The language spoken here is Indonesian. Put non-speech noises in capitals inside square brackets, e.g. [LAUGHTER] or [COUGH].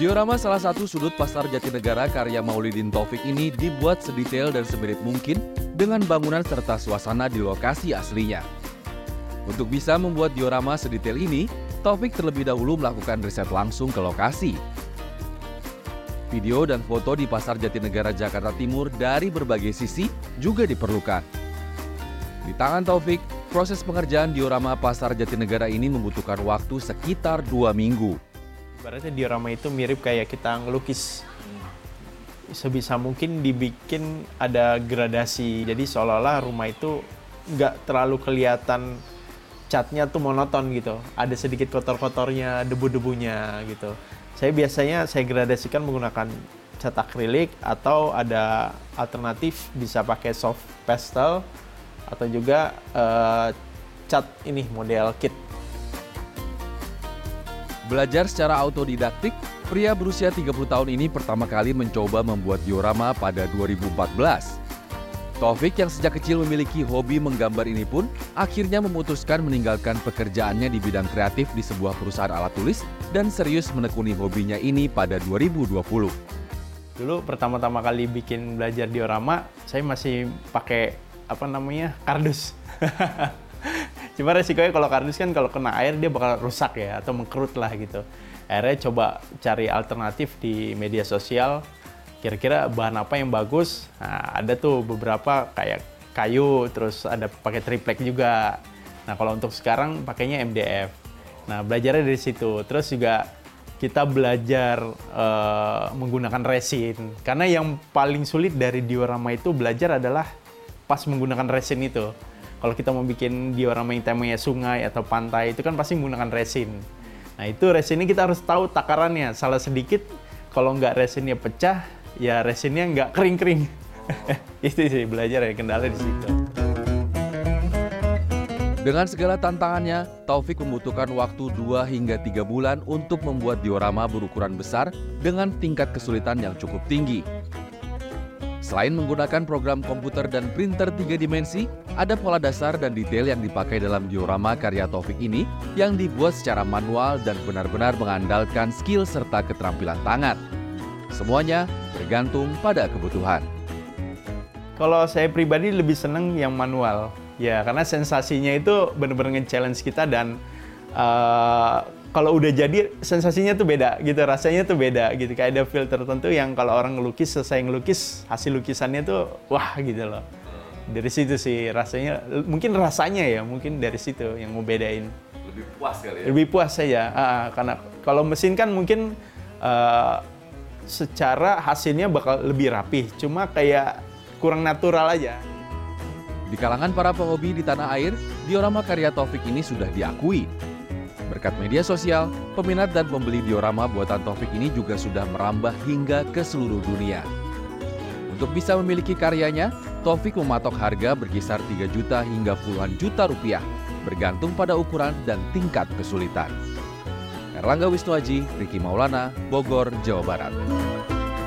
Diorama salah satu sudut pasar Jatinegara karya Maulidin Taufik ini dibuat sedetail dan semirip mungkin dengan bangunan serta suasana di lokasi aslinya. Untuk bisa membuat diorama sedetail ini, Taufik terlebih dahulu melakukan riset langsung ke lokasi. Video dan foto di Pasar Jatinegara Jakarta Timur dari berbagai sisi juga diperlukan. Di tangan Taufik, proses pengerjaan diorama Pasar Jatinegara ini membutuhkan waktu sekitar dua minggu. Ibaratnya diorama itu mirip kayak kita ngelukis. Sebisa mungkin dibikin ada gradasi. Jadi seolah-olah rumah itu nggak terlalu kelihatan catnya tuh monoton gitu. Ada sedikit kotor-kotornya, debu-debunya gitu. Saya biasanya saya gradasikan menggunakan cat akrilik atau ada alternatif bisa pakai soft pastel atau juga uh, cat ini model kit Belajar secara autodidaktik, pria berusia 30 tahun ini pertama kali mencoba membuat diorama pada 2014. Taufik yang sejak kecil memiliki hobi menggambar ini pun akhirnya memutuskan meninggalkan pekerjaannya di bidang kreatif di sebuah perusahaan alat tulis dan serius menekuni hobinya ini pada 2020. Dulu pertama-tama kali bikin belajar diorama, saya masih pakai apa namanya kardus. [LAUGHS] Cuma resikonya kalau kardus kan kalau kena air dia bakal rusak ya atau mengkerut lah gitu. Akhirnya coba cari alternatif di media sosial. Kira-kira bahan apa yang bagus? Nah, ada tuh beberapa kayak kayu, terus ada pakai triplek juga. Nah kalau untuk sekarang pakainya MDF. Nah belajarnya dari situ. Terus juga kita belajar uh, menggunakan resin. Karena yang paling sulit dari diorama itu belajar adalah pas menggunakan resin itu kalau kita mau bikin diorama yang temanya sungai atau pantai itu kan pasti menggunakan resin. Nah itu resin ini kita harus tahu takarannya. Salah sedikit kalau nggak resinnya pecah, ya resinnya nggak kering-kering. [LAUGHS] itu sih belajar ya kendala di situ. Dengan segala tantangannya, Taufik membutuhkan waktu 2 hingga 3 bulan untuk membuat diorama berukuran besar dengan tingkat kesulitan yang cukup tinggi. Selain menggunakan program komputer dan printer tiga dimensi, ada pola dasar dan detail yang dipakai dalam diorama karya Taufik ini yang dibuat secara manual dan benar-benar mengandalkan skill serta keterampilan tangan. Semuanya tergantung pada kebutuhan. Kalau saya pribadi lebih seneng yang manual, ya karena sensasinya itu benar-benar nge-challenge kita dan uh, kalau udah jadi sensasinya tuh beda gitu rasanya tuh beda gitu. Kayak ada feel tertentu yang kalau orang ngelukis selesai ngelukis hasil lukisannya tuh wah gitu loh. Dari situ sih rasanya mungkin rasanya ya mungkin dari situ yang mau bedain. Lebih puas kali ya? Lebih puas saja uh, karena kalau mesin kan mungkin uh, secara hasilnya bakal lebih rapih cuma kayak kurang natural aja. Di kalangan para pehobi di tanah air diorama karya Taufik ini sudah diakui Berkat media sosial, peminat dan pembeli diorama buatan Taufik ini juga sudah merambah hingga ke seluruh dunia. Untuk bisa memiliki karyanya, Taufik mematok harga berkisar 3 juta hingga puluhan juta rupiah, bergantung pada ukuran dan tingkat kesulitan. Erlangga Wisnuaji, Riki Maulana, Bogor, Jawa Barat.